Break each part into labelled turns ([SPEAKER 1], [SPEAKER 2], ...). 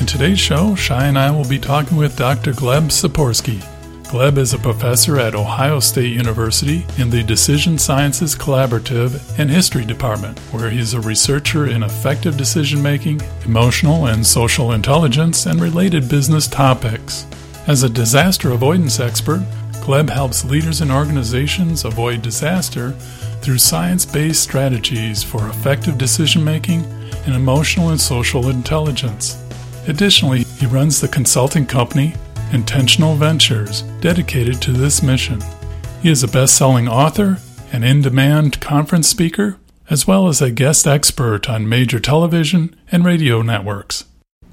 [SPEAKER 1] In today's show, Shai and I will be talking with Dr. Gleb Tsipursky. Gleb is a professor at Ohio State University in the Decision Sciences Collaborative and History Department, where he's a researcher in effective decision making, emotional and social intelligence, and related business topics. As a disaster avoidance expert, Gleb helps leaders and organizations avoid disaster through science based strategies for effective decision making and emotional and social intelligence. Additionally, he runs the consulting company Intentional Ventures, dedicated to this mission. He is a best selling author, an in demand conference speaker, as well as a guest expert on major television and radio networks.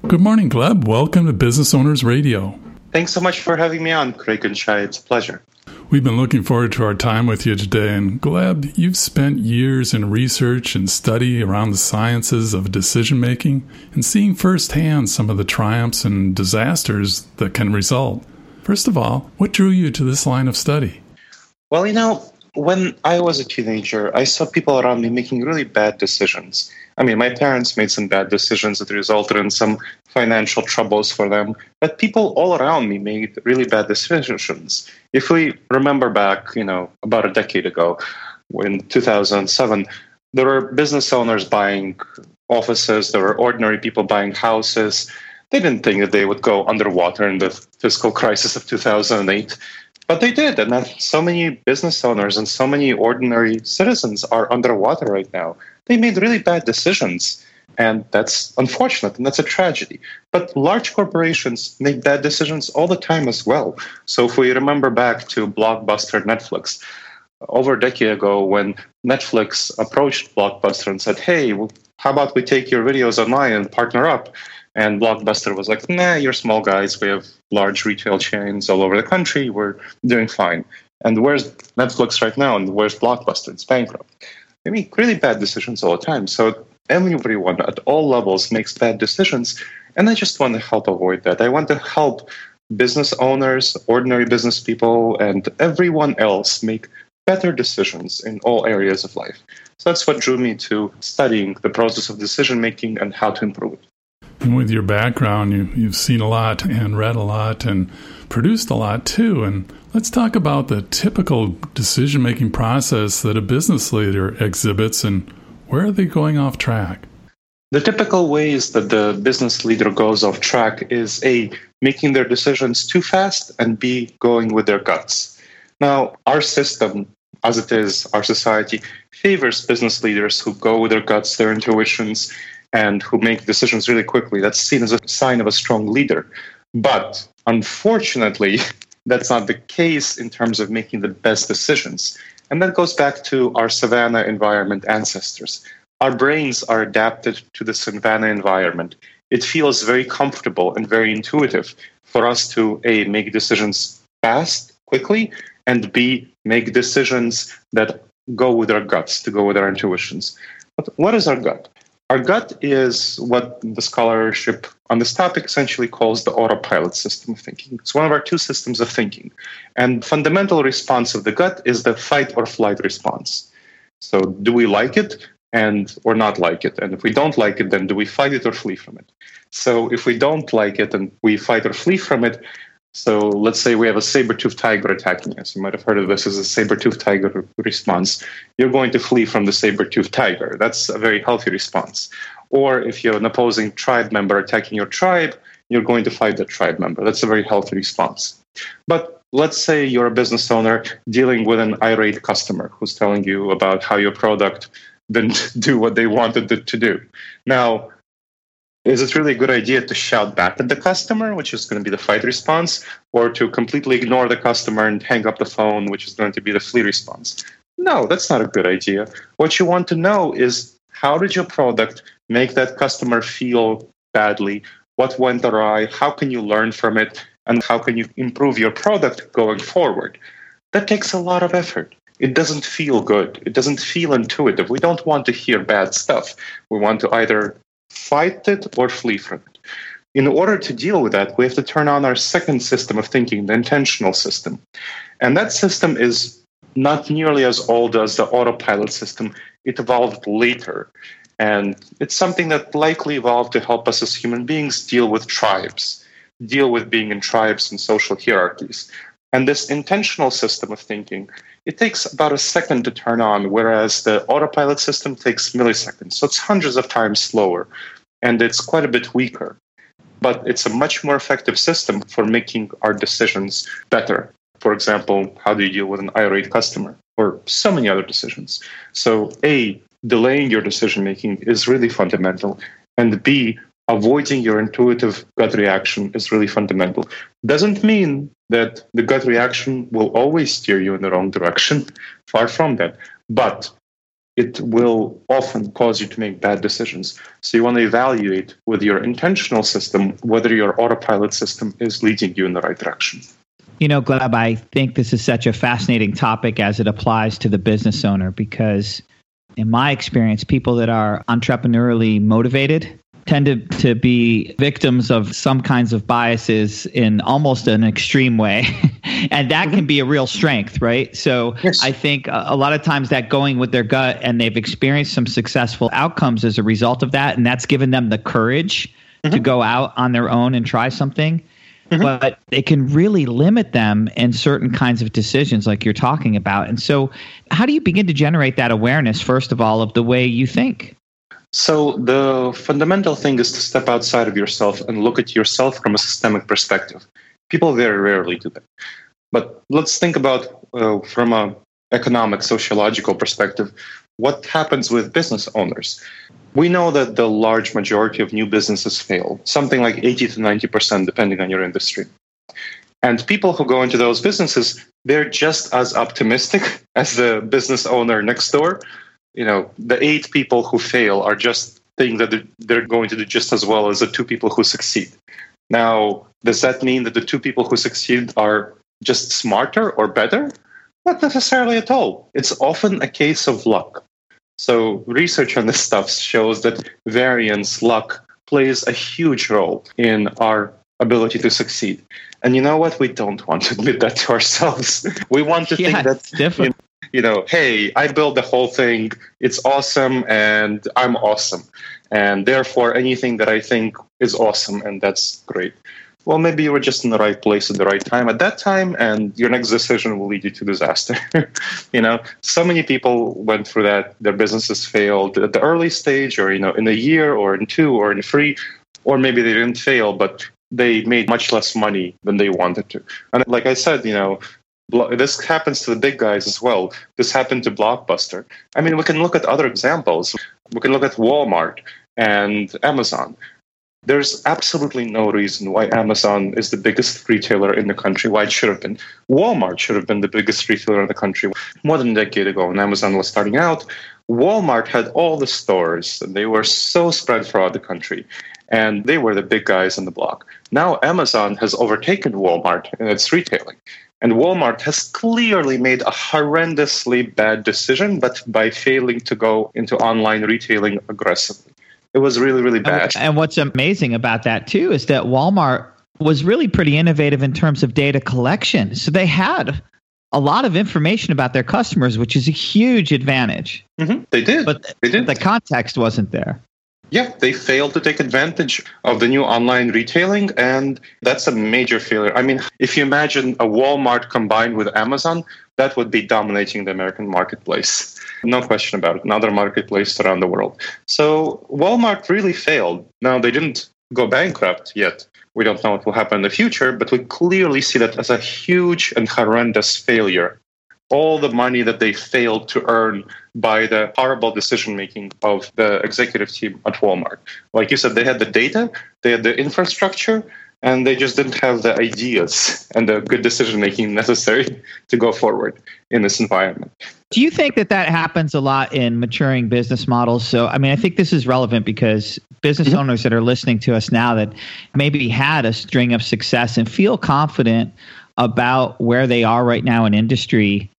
[SPEAKER 1] Good morning, Gleb. Welcome to Business Owners Radio.
[SPEAKER 2] Thanks so much for having me on, Craig and Shai. It's a pleasure.
[SPEAKER 1] We've been looking forward to our time with you today. And Gleb, you've spent years in research and study around the sciences of decision making and seeing firsthand some of the triumphs and disasters that can result. First of all, what drew you to this line of study?
[SPEAKER 2] Well, you know, when I was a teenager, I saw people around me making really bad decisions. I mean, my parents made some bad decisions that resulted in some financial troubles for them, but people all around me made really bad decisions. If we remember back, you know, about a decade ago, in 2007, there were business owners buying offices, there were ordinary people buying houses. They didn't think that they would go underwater in the fiscal crisis of 2008. But they did, and so many business owners and so many ordinary citizens are underwater right now. They made really bad decisions, and that's unfortunate, and that's a tragedy. But large corporations make bad decisions all the time as well. So if we remember back to Blockbuster Netflix, over a decade ago when Netflix approached Blockbuster and said, hey, how about we take your videos online and partner up? And Blockbuster was like, nah, you're small guys. We have large retail chains all over the country. We're doing fine. And where's Netflix right now? And where's Blockbuster? It's bankrupt. They make really bad decisions all the time. So everyone at all levels makes bad decisions. And I just want to help avoid that. I want to help business owners, ordinary business people, and everyone else make better decisions in all areas of life. So that's what drew me to studying the process of decision making and how to improve it.
[SPEAKER 1] And with your background, you, you've seen a lot and read a lot and produced a lot too. And let's talk about the typical decision making process that a business leader exhibits and where are they going off track?
[SPEAKER 2] The typical ways that the business leader goes off track is A, making their decisions too fast, and B, going with their guts. Now, our system, as it is, our society, favors business leaders who go with their guts, their intuitions, and who make decisions really quickly. That's seen as a sign of a strong leader. But unfortunately, that's not the case in terms of making the best decisions. And that goes back to our savannah environment ancestors. Our brains are adapted to the savannah environment. It feels very comfortable and very intuitive for us to A, make decisions fast, quickly, and B, make decisions that go with our guts, to go with our intuitions. But what is our gut? Our gut is what the scholarship on this topic essentially calls the autopilot system of thinking. It's one of our two systems of thinking. And fundamental response of the gut is the fight or flight response. So do we like it and or not like it? And if we don't like it, then do we fight it or flee from it? So if we don't like it and we fight or flee from it, so let's say we have a saber-toothed tiger attacking us. You might have heard of this as a saber-toothed tiger response. You're going to flee from the saber-toothed tiger. That's a very healthy response. Or if you have an opposing tribe member attacking your tribe, you're going to fight that tribe member. That's a very healthy response. But let's say you're a business owner dealing with an irate customer who's telling you about how your product didn't do what they wanted it to do. Now, is it really a good idea to shout back at the customer, which is going to be the fight response, or to completely ignore the customer and hang up the phone, which is going to be the flee response? No, that's not a good idea. What you want to know is how did your product make that customer feel badly? What went awry? How can you learn from it? and how can you improve your product going forward. That takes a lot of effort. It doesn't feel good. It doesn't feel intuitive. We don't want to hear bad stuff. We want to either fight it or flee from it. In order to deal with that, we have to turn on our second system of thinking, the intentional system. And that system is not nearly as old as the autopilot system. It evolved later. And it's something that likely evolved to help us as human beings deal with tribes, deal with being in tribes and social hierarchies. And this intentional system of thinking, it takes about a second to turn on, whereas the autopilot system takes milliseconds. So it's hundreds of times slower and it's quite a bit weaker but it's a much more effective system for making our decisions better. For example, how do you deal with an irate customer or so many other decisions? So, A, delaying your decision making is really fundamental. And B, avoiding your intuitive gut reaction is really fundamental. Doesn't mean that the gut reaction will always steer you in the wrong direction. Far from that. But it will often cause you to make bad decisions. So you want to evaluate with your intentional system whether your autopilot system is leading you in the right direction.
[SPEAKER 3] You know, Gleb, I think this is such a fascinating topic as it applies to the business owner because, in my experience, people that are entrepreneurially motivated tend to, to be victims of some kinds of biases in almost an extreme way. and that can be a real strength, right? So yes. I think a, a lot of times that going with their gut and they've experienced some successful outcomes as a result of that. And that's given them the courage mm-hmm. to go out on their own and try something. Mm-hmm. But it can really limit them in certain kinds of decisions, like you're talking about. And so, how do you begin to generate that awareness, first of all, of the way you think?
[SPEAKER 2] So the fundamental thing is to step outside of yourself and look at yourself from a systemic perspective. People very rarely do that. But let's think about uh, from a economic, sociological perspective, what happens with business owners? We know that the large majority of new businesses fail, something like 80 to 90%, depending on your industry. And people who go into those businesses, they're just as optimistic as the business owner next door you know, the eight people who fail are just think that they're going to do just as well as the two people who succeed. Now, does that mean that the two people who succeed are just smarter or better? Not necessarily at all. It's often a case of luck. So, research on this stuff shows that variance, luck, plays a huge role in our ability to succeed. And you know what? We don't want to admit that to ourselves. we want to yeah, think that you know, you know, hey, I built the whole thing. It's awesome and I'm awesome. And therefore, anything that I think is awesome and that's great. Well, maybe you were just in the right place at the right time at that time, and your next decision will lead you to disaster. you know, so many people went through that. Their businesses failed at the early stage, or, you know, in a year, or in two, or in three, or maybe they didn't fail, but they made much less money than they wanted to. And like I said, you know, this happens to the big guys as well. This happened to Blockbuster. I mean, we can look at other examples. We can look at Walmart and Amazon. There's absolutely no reason why Amazon is the biggest retailer in the country, why it should have been. Walmart should have been the biggest retailer in the country more than a decade ago when Amazon was starting out. Walmart had all the stores, and they were so spread throughout the country and they were the big guys on the block. Now Amazon has overtaken Walmart in its retailing. And Walmart has clearly made a horrendously bad decision, but by failing to go into online retailing aggressively. It was really, really bad.
[SPEAKER 3] And what's amazing about that, too, is that Walmart was really pretty innovative in terms of data collection. So they had a lot of information about their customers, which is a huge advantage.
[SPEAKER 2] Mm-hmm. They did.
[SPEAKER 3] But
[SPEAKER 2] they did.
[SPEAKER 3] the context wasn't there.
[SPEAKER 2] Yeah, they failed to take advantage of the new online retailing, and that's a major failure. I mean, if you imagine a Walmart combined with Amazon, that would be dominating the American marketplace. No question about it. Another marketplace around the world. So Walmart really failed. Now, they didn't go bankrupt yet. We don't know what will happen in the future, but we clearly see that as a huge and horrendous failure all the money that they failed to earn by the horrible decision making of the executive team at Walmart. Like you said, they had the data, they had the infrastructure, and they just didn't have the ideas and the good decision making necessary to go forward in this environment.
[SPEAKER 3] Do you think that that happens a lot in maturing business models? So, I mean, I think this is relevant because business mm-hmm. owners that are listening to us now that maybe had a string of success and feel confident about where they are right now in industry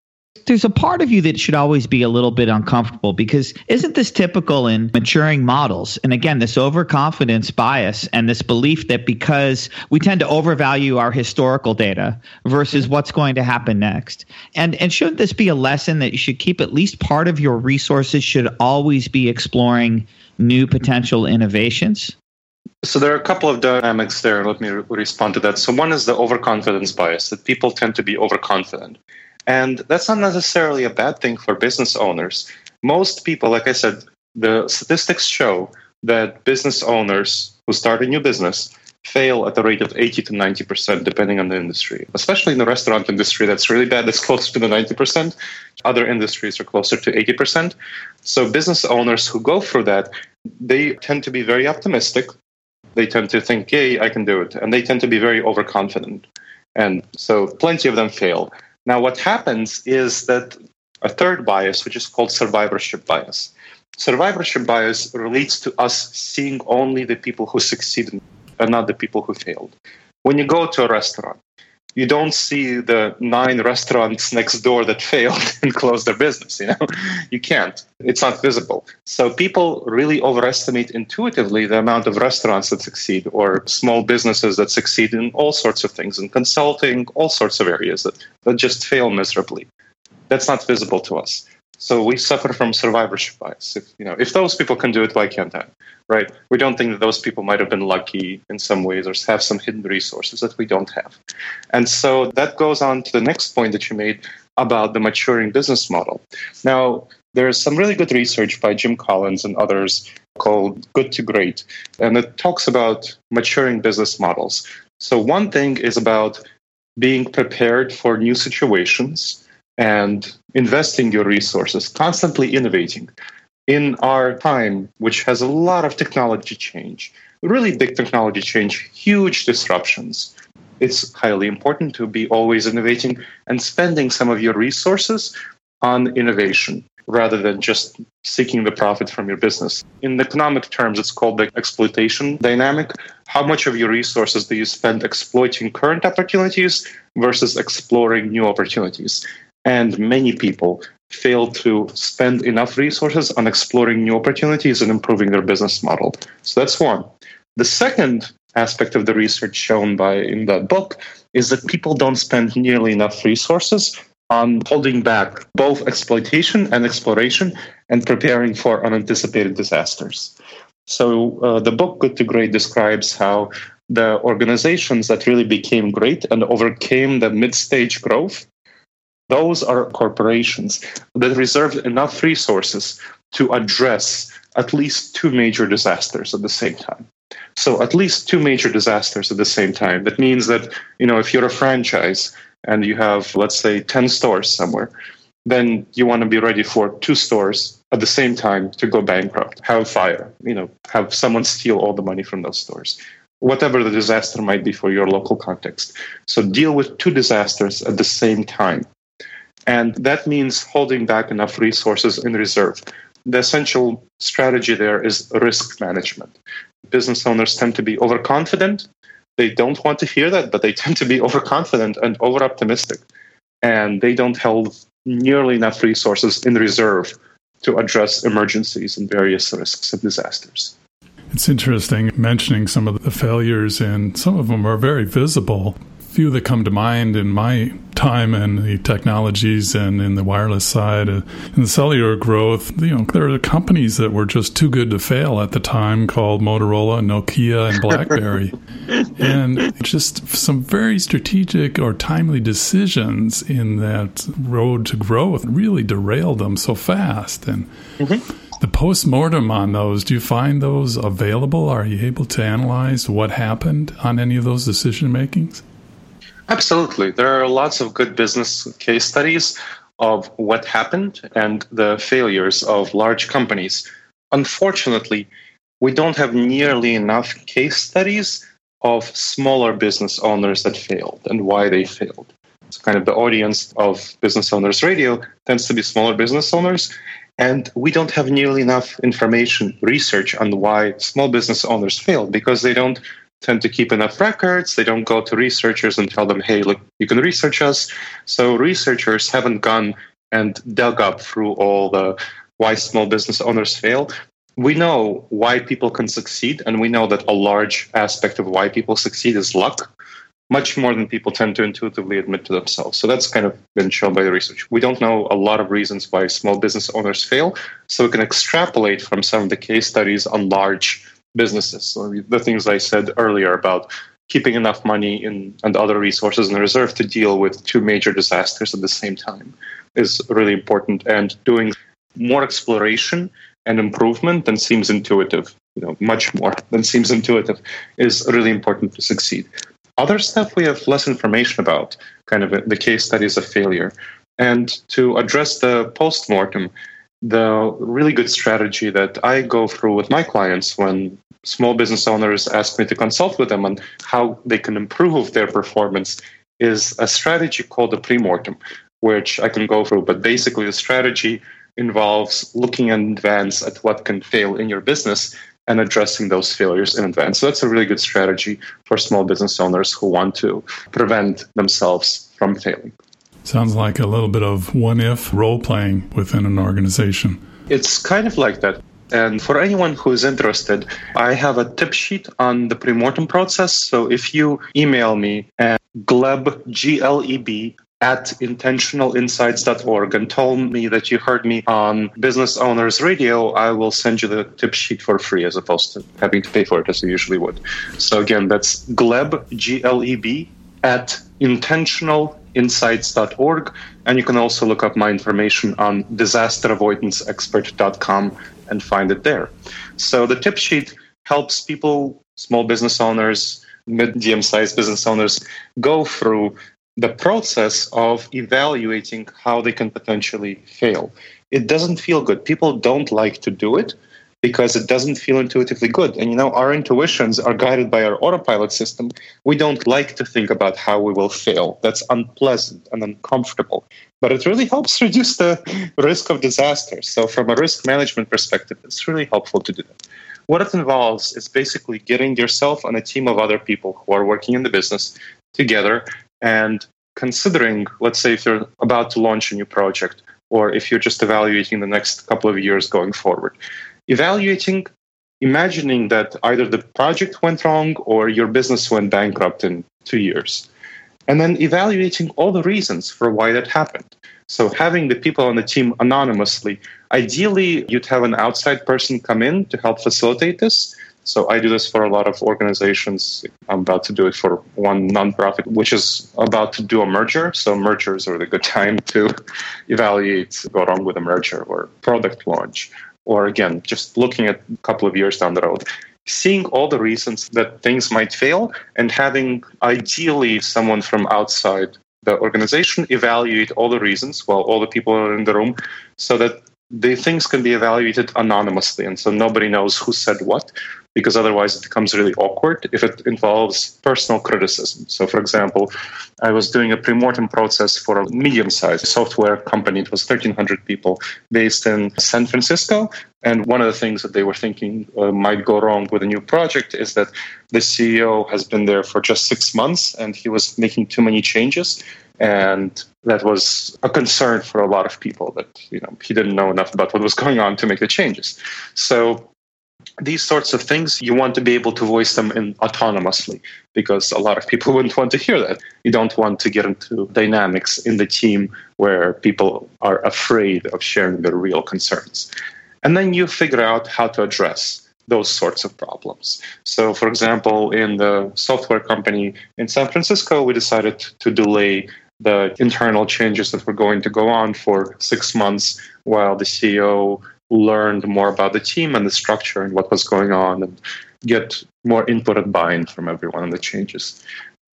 [SPEAKER 3] there's a part of you that should always be a little bit uncomfortable because isn't this typical in maturing models? And again, this overconfidence bias and this belief that because we tend to overvalue our historical data versus what's going to happen next. And and shouldn't this be a lesson that you should keep at least part of your resources should always be exploring new potential innovations?
[SPEAKER 2] So there are a couple of dynamics there. Let me re- respond to that. So one is the overconfidence bias that people tend to be overconfident. And that's not necessarily a bad thing for business owners. Most people, like I said, the statistics show that business owners who start a new business fail at a rate of 80 to 90%, depending on the industry. Especially in the restaurant industry, that's really bad. That's closer to the 90%. Other industries are closer to 80%. So business owners who go through that, they tend to be very optimistic. They tend to think, hey, I can do it. And they tend to be very overconfident. And so plenty of them fail. Now, what happens is that a third bias, which is called survivorship bias. Survivorship bias relates to us seeing only the people who succeeded and not the people who failed. When you go to a restaurant, you don't see the nine restaurants next door that failed and closed their business you know? You can't. It's not visible. So people really overestimate intuitively the amount of restaurants that succeed or small businesses that succeed in all sorts of things in consulting all sorts of areas that, that just fail miserably. That's not visible to us so we suffer from survivorship bias. If, you know, if those people can do it, why can't I? Right? We don't think that those people might have been lucky in some ways or have some hidden resources that we don't have. And so that goes on to the next point that you made about the maturing business model. Now, there's some really good research by Jim Collins and others called Good to Great, and it talks about maturing business models. So one thing is about being prepared for new situations and investing your resources, constantly innovating. In our time, which has a lot of technology change, really big technology change, huge disruptions, it's highly important to be always innovating and spending some of your resources on innovation rather than just seeking the profit from your business. In economic terms, it's called the exploitation dynamic. How much of your resources do you spend exploiting current opportunities versus exploring new opportunities? And many people fail to spend enough resources on exploring new opportunities and improving their business model. So that's one. The second aspect of the research shown by in that book is that people don't spend nearly enough resources on holding back both exploitation and exploration and preparing for unanticipated disasters. So uh, the book Good to Great describes how the organizations that really became great and overcame the mid-stage growth those are corporations that reserve enough resources to address at least two major disasters at the same time. So at least two major disasters at the same time. That means that, you know, if you're a franchise and you have, let's say, 10 stores somewhere, then you want to be ready for two stores at the same time to go bankrupt, have fire, you know, have someone steal all the money from those stores. Whatever the disaster might be for your local context. So deal with two disasters at the same time. And that means holding back enough resources in reserve. The essential strategy there is risk management. Business owners tend to be overconfident. They don't want to hear that, but they tend to be overconfident and over optimistic. And they don't hold nearly enough resources in reserve to address emergencies and various risks and disasters.
[SPEAKER 1] It's interesting mentioning some of the failures, and some of them are very visible few that come to mind in my time and the technologies and in the wireless side and uh, the cellular growth, you know, there are companies that were just too good to fail at the time called Motorola, Nokia, and BlackBerry. and just some very strategic or timely decisions in that road to growth really derailed them so fast. And mm-hmm. the post mortem on those, do you find those available? Are you able to analyze what happened on any of those decision makings?
[SPEAKER 2] Absolutely. There are lots of good business case studies of what happened and the failures of large companies. Unfortunately, we don't have nearly enough case studies of smaller business owners that failed and why they failed. So, kind of the audience of Business Owners Radio tends to be smaller business owners. And we don't have nearly enough information, research on why small business owners fail because they don't tend to keep enough records. They don't go to researchers and tell them, hey, look, you can research us. So researchers haven't gone and dug up through all the why small business owners fail. We know why people can succeed, and we know that a large aspect of why people succeed is luck much more than people tend to intuitively admit to themselves. So that's kind of been shown by the research. We don't know a lot of reasons why small business owners fail, so we can extrapolate from some of the case studies on large businesses. So the things I said earlier about keeping enough money in, and other resources in reserve to deal with two major disasters at the same time is really important. And doing more exploration and improvement than seems intuitive, you know, much more than seems intuitive, is really important to succeed. Other stuff we have less information about, kind of the case studies of failure. And to address the post mortem, the really good strategy that I go through with my clients when small business owners ask me to consult with them on how they can improve their performance is a strategy called the pre-mortem, which I can go through. But basically, the strategy involves looking in advance at what can fail in your business and addressing those failures in advance. So that's a really good strategy for small business owners who want to prevent themselves from failing.
[SPEAKER 1] Sounds like a little bit of one if role playing within an organization.
[SPEAKER 2] It's kind of like that. And for anyone who is interested, I have a tip sheet on the premortem process. So if you email me at gleb, G-L-E-B, at intentionalinsights.org and told me that you heard me on Business Owners Radio, I will send you the tip sheet for free as opposed to having to pay for it as you usually would. So again, that's gleb, G-L-E-B, at intentionalinsights.org. And you can also look up my information on disasteravoidanceexpert.com and find it there. So the tip sheet helps people, small business owners, medium sized business owners, go through the process of evaluating how they can potentially fail. It doesn't feel good. People don't like to do it because it doesn't feel intuitively good. And you know, our intuitions are guided by our autopilot system. We don't like to think about how we will fail. That's unpleasant and uncomfortable. But it really helps reduce the risk of disaster. So, from a risk management perspective, it's really helpful to do that. What it involves is basically getting yourself and a team of other people who are working in the business together and considering, let's say, if you're about to launch a new project or if you're just evaluating the next couple of years going forward, evaluating, imagining that either the project went wrong or your business went bankrupt in two years, and then evaluating all the reasons for why that happened. So having the people on the team anonymously, ideally you'd have an outside person come in to help facilitate this so I do this for a lot of organizations. I'm about to do it for one nonprofit, which is about to do a merger. So mergers are the good time to evaluate go wrong with a merger or product launch, or again, just looking at a couple of years down the road. Seeing all the reasons that things might fail and having ideally someone from outside the organization evaluate all the reasons while all the people are in the room so that the things can be evaluated anonymously and so nobody knows who said what because otherwise it becomes really awkward if it involves personal criticism. So, for example, I was doing a pre-mortem process for a medium-sized software company. It was 1,300 people based in San Francisco. And one of the things that they were thinking uh, might go wrong with a new project is that the CEO has been there for just six months and he was making too many changes. And that was a concern for a lot of people that you know he didn't know enough about what was going on to make the changes. So these sorts of things, you want to be able to voice them in autonomously because a lot of people wouldn't want to hear that. You don't want to get into dynamics in the team where people are afraid of sharing their real concerns. And then you figure out how to address those sorts of problems. So, for example, in the software company in San Francisco, we decided to delay the internal changes that were going to go on for six months while the CEO learned more about the team and the structure and what was going on and get more input and buy-in from everyone on the changes.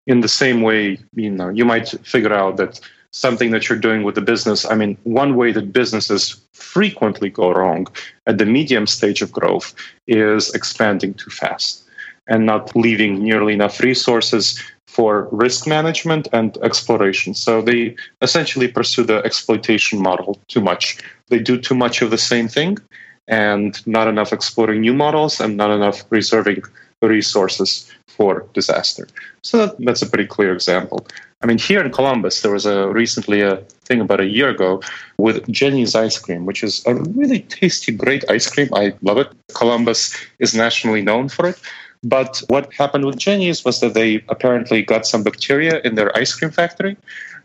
[SPEAKER 2] In the same way, you know, you might figure out that something that you're doing with the business. I mean, one way that businesses frequently go wrong at the medium stage of growth is expanding too fast and not leaving nearly enough resources for risk management and exploration. So they essentially pursue the exploitation model too much. They do too much of the same thing and not enough exploring new models and not enough reserving resources for disaster. So that's a pretty clear example. I mean, here in Columbus, there was a recently a thing about a year ago with Jeni's ice cream, which is a really tasty, great ice cream. I love it. Columbus is nationally known for it. But what happened with Jeni's was that they apparently got some bacteria in their ice cream factory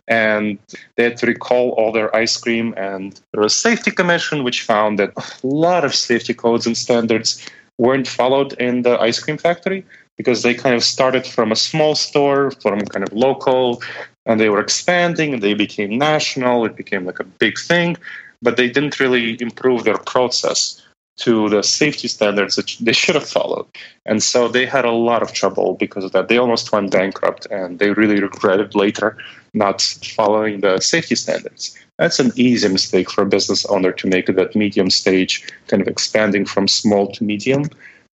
[SPEAKER 2] and they had to recall all their ice cream. And there was a safety commission which found that a lot of safety codes and standards weren't followed in the ice cream factory because they kind of started from a small store, from kind of local, and they were expanding and they became national. It became like a big thing, but they didn't really improve their process to the safety standards that they should have followed. And so they had a lot of trouble because of that. They almost went bankrupt and they really regretted later not following the safety standards. That's an easy mistake for a business owner to make at that medium stage, kind of expanding from small to medium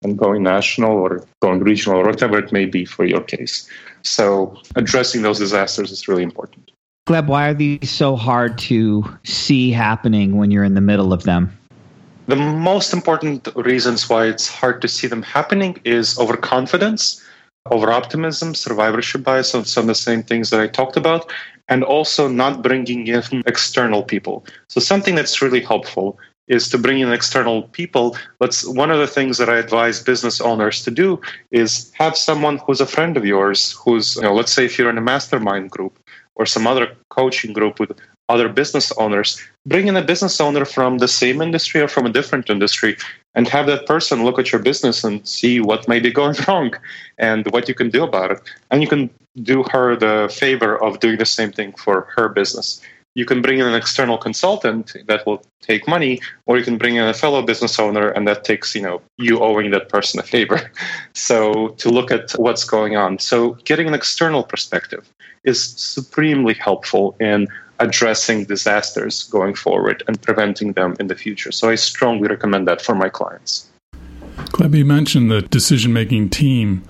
[SPEAKER 2] and going national or going regional or whatever it may be for your case. So addressing those disasters is really important.
[SPEAKER 3] Gleb, why are these so hard to see happening when you're in the middle of them?
[SPEAKER 2] The most important reasons why it's hard to see them happening is overconfidence, over optimism, survivorship bias, so some of the same things that I talked about, and also not bringing in external people. So something that's really helpful is to bring in external people. But one of the things that I advise business owners to do is have someone who's a friend of yours, who's, you know, let's say if you're in a mastermind group or some other coaching group with other business owners, bring in a business owner from the same industry or from a different industry and have that person look at your business and see what may be going wrong and what you can do about it. And you can do her the favor of doing the same thing for her business. You can bring in an external consultant that will take money or you can bring in a fellow business owner and that takes you know you owing that person a favor. So to look at what's going on. So getting an external perspective is supremely helpful in addressing disasters going forward and preventing them in the future so i strongly recommend that for my clients
[SPEAKER 1] Gleb, you mentioned the decision making team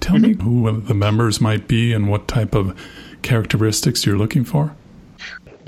[SPEAKER 1] tell mm-hmm. me who the members might be and what type of characteristics you're looking for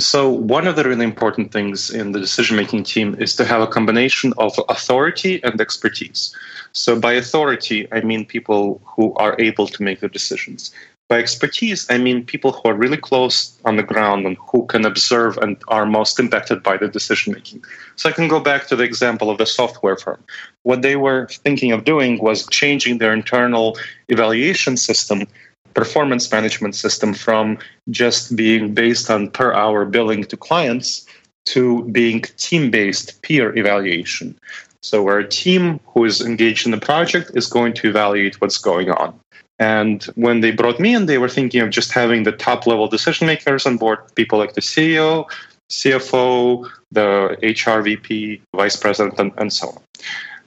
[SPEAKER 2] so, one of the really important things in the decision making team is to have a combination of authority and expertise. So, by authority, I mean people who are able to make the decisions. By expertise, I mean people who are really close on the ground and who can observe and are most impacted by the decision making. So, I can go back to the example of the software firm. What they were thinking of doing was changing their internal evaluation system performance management system from just being based on per hour billing to clients to being team based peer evaluation. So, where a team who is engaged in the project is going to evaluate what's going on. And when they brought me in, they were thinking of just having the top level decision makers on board, people like the CEO, CFO, the HR VP, vice president, and, and so on.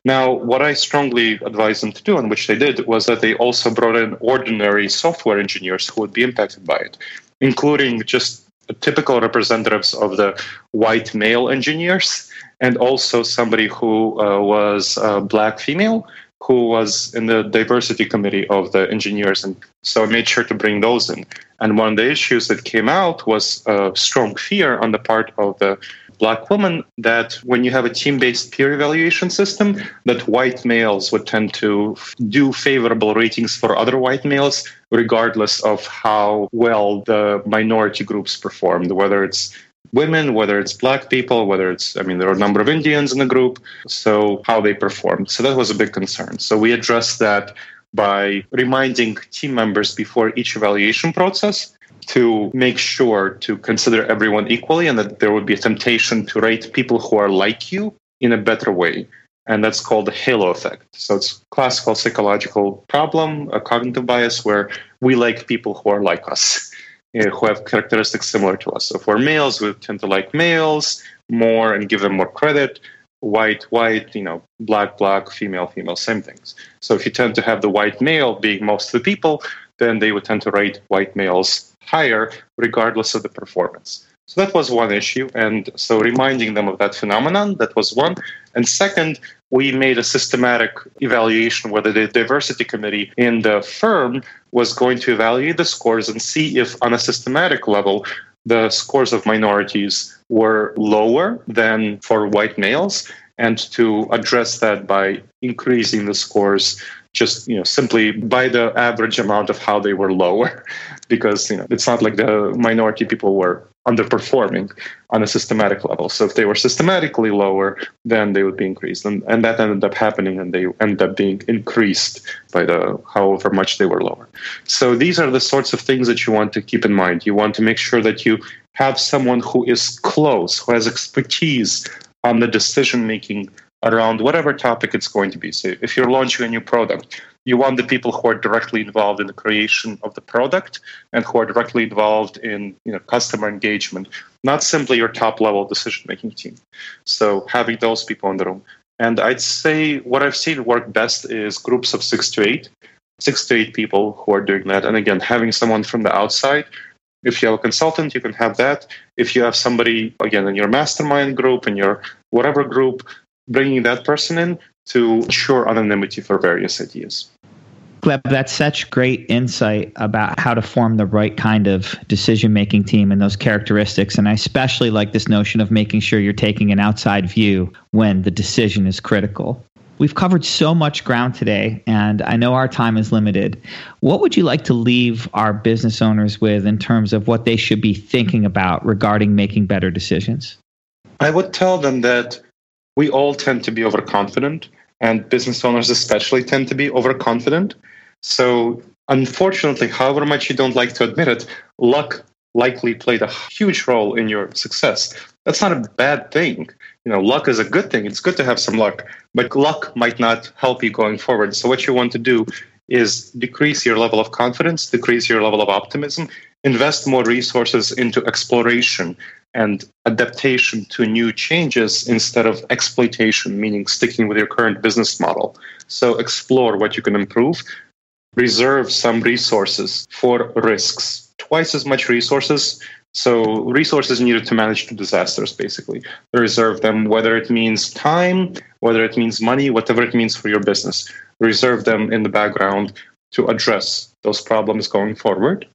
[SPEAKER 2] Now, what I strongly advised them to do, and which they did, was that they also brought in ordinary software engineers who would be impacted by it, including just typical representatives of the white male engineers and also somebody who uh, was a black female who was in the diversity committee of the engineers and so i made sure to bring those in. And one of the issues that came out was a strong fear on the part of the black woman that when you have a team-based peer evaluation system that white males would tend to do favorable ratings for other white males regardless of how well the minority groups performed whether it's women whether it's black people whether it's i mean there are a number of indians in the group so how they performed so that was a big concern so we addressed that by reminding team members before each evaluation process to make sure to consider everyone equally and that there would be a temptation to rate people who are like you in a better way. And that's called the halo effect. So it's classical psychological problem, a cognitive bias where we like people who are like us, Uh, who have characteristics similar to us. So for males, we tend to like males more and give them more credit. White, white, you know, black, black, female, female, same things. So if you tend to have the white male being most of the people, then they would tend to rate white males higher regardless of the performance. So that was one issue. And so reminding them of that phenomenon, that was one. And second, we made a systematic evaluation whether the diversity committee in the firm was going to evaluate the scores and see if, on a systematic level, the scores of minorities were lower than for white males and to address that by increasing the scores just you know simply by the average amount of how they were lower because you know it's not like the minority people were underperforming on a systematic level. So if they were systematically lower then they would be increased. And, and that ended up happening and they ended up being increased by the however much they were lower. So these are the sorts of things that you want to keep in mind. You want to make sure that you have someone who is close who has expertise on the decision making around whatever topic it's going to be. So if you're launching a new product, you want the people who are directly involved in the creation of the product and who are directly involved in you know, customer engagement, not simply your top level decision making team. So having those people in the room. And I'd say what I've seen work best is groups of six to eight, six to eight people who are doing that. And again, having someone from the outside if you have a consultant, you can have that. If you have somebody, again, in your mastermind group, in your whatever group, bringing that person in to ensure anonymity for various ideas.
[SPEAKER 3] Gleb, that's such great insight about how to form the right kind of decision making team and those characteristics. And I especially like this notion of making sure you're taking an outside view when the decision is critical. We've covered so much ground today, and I know our time is limited. What would you like to leave our business owners with in terms of what they should be thinking about regarding making better decisions?
[SPEAKER 2] I would tell them that we all tend to be overconfident, and business owners especially tend to be overconfident. So, unfortunately, however much you don't like to admit it, luck likely played a huge role in your success. That's not a bad thing you know, luck is a good thing. It's good to have some luck, but luck might not help you going forward. So what you want to do is decrease your level of confidence, decrease your level of optimism, invest more resources into exploration and adaptation to new changes instead of exploitation, meaning sticking with your current business model. So explore what you can improve, reserve some resources for risks. Twice as much resources so resources needed to manage disasters, basically. Reserve them, whether it means time, whether it means money, whatever it means for your business. Reserve them in the background to address those problems going forward.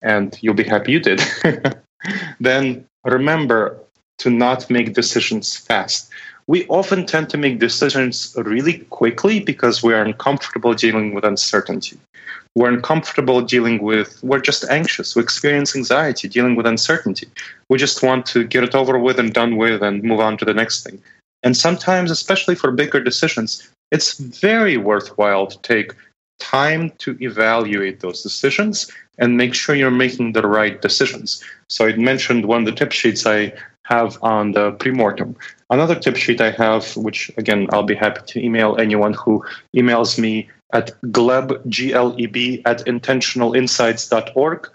[SPEAKER 2] And you'll be happy you did. then remember to not make decisions fast. We often tend to make decisions really quickly because we are uncomfortable dealing with uncertainty we're uncomfortable dealing with, we're just anxious, we experience anxiety dealing with uncertainty. We just want to get it over with and done with and move on to the next thing. And sometimes, especially for bigger decisions, it's very worthwhile to take time to evaluate those decisions and make sure you're making the right decisions. So I mentioned one of the tip sheets I have on the pre-mortem. Another tip sheet I have, which again I'll be happy to email anyone who emails me at gleb, G-L-E-B, at intentionalinsights.org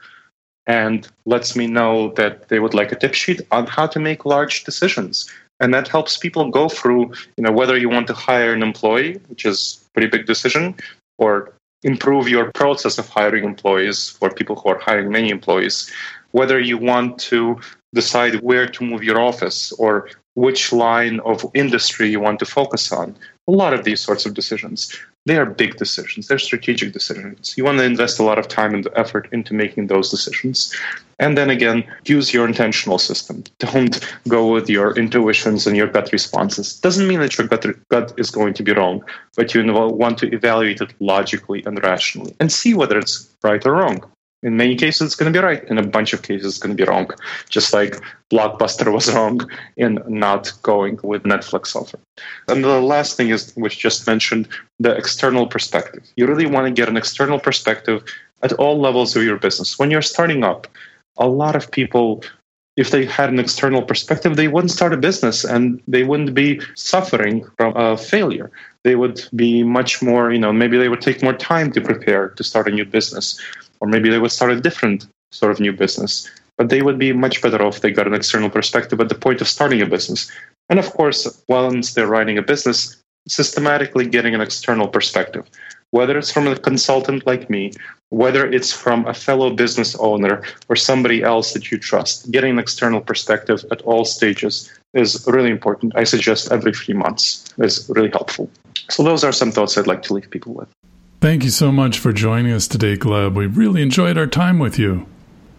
[SPEAKER 2] and lets me know that they would like a tip sheet on how to make large decisions. And that helps people go through, you know, whether you want to hire an employee, which is pretty big decision, or improve your process of hiring employees for people who are hiring many employees, whether you want to decide where to move your office or which line of industry you want to focus on. A lot of these sorts of decisions. They are big decisions. They're strategic decisions. You want to invest a lot of time and effort into making those decisions. And then again, use your intentional system. Don't go with your intuitions and your gut responses. Doesn't mean that your gut, gut is going to be wrong, but you want to evaluate it logically and rationally and see whether it's right or wrong. In many cases, it's going to be right. In a bunch of cases, it's going to be wrong. Just like Blockbuster was wrong in not going with Netflix offer. And the last thing is, which just mentioned, the external perspective. You really want to get an external perspective at all levels of your business. When you're starting up, a lot of people if they had an external perspective, they wouldn't start a business and they wouldn't be suffering from a failure. They would be much more, you know, maybe they would take more time to prepare to start a new business or maybe they would start a different sort of new business. But they would be much better off if they got an external perspective at the point of starting a business. And of course, once they're running a business, systematically getting an external perspective, whether it's from a consultant like me, whether it's from a fellow business owner or somebody else that you trust. Getting an external perspective at all stages is really important. I suggest every three months is really helpful. So, those are some thoughts I'd like to leave people with.
[SPEAKER 1] Thank you so much for joining us today, Gleb. We really enjoyed our time with you.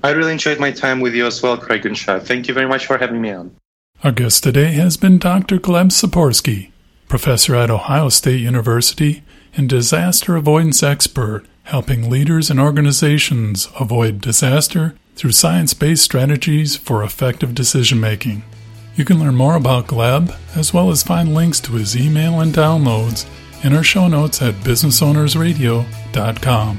[SPEAKER 2] I really enjoyed my time with you as well, Craig and Shad. Thank you very much for having me on.
[SPEAKER 1] Our guest today has been Dr. Gleb Tsipursky, professor at Ohio State University and disaster avoidance expert helping leaders and organizations avoid disaster through science based strategies for effective decision making. You can learn more about Gleb, as well as find links to his email and downloads in our show notes at businessownersradio.com.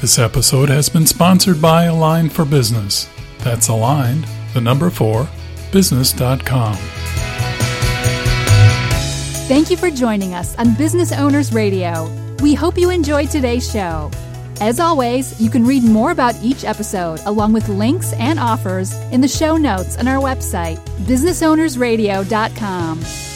[SPEAKER 1] This episode has been sponsored by Align for Business. That's aligned, the number four, business.com.
[SPEAKER 4] Thank you for joining us on Business Owners Radio. We hope you enjoyed today's show. As always, you can read more about each episode along with links and offers in the show notes on our website, businessownersradio.com.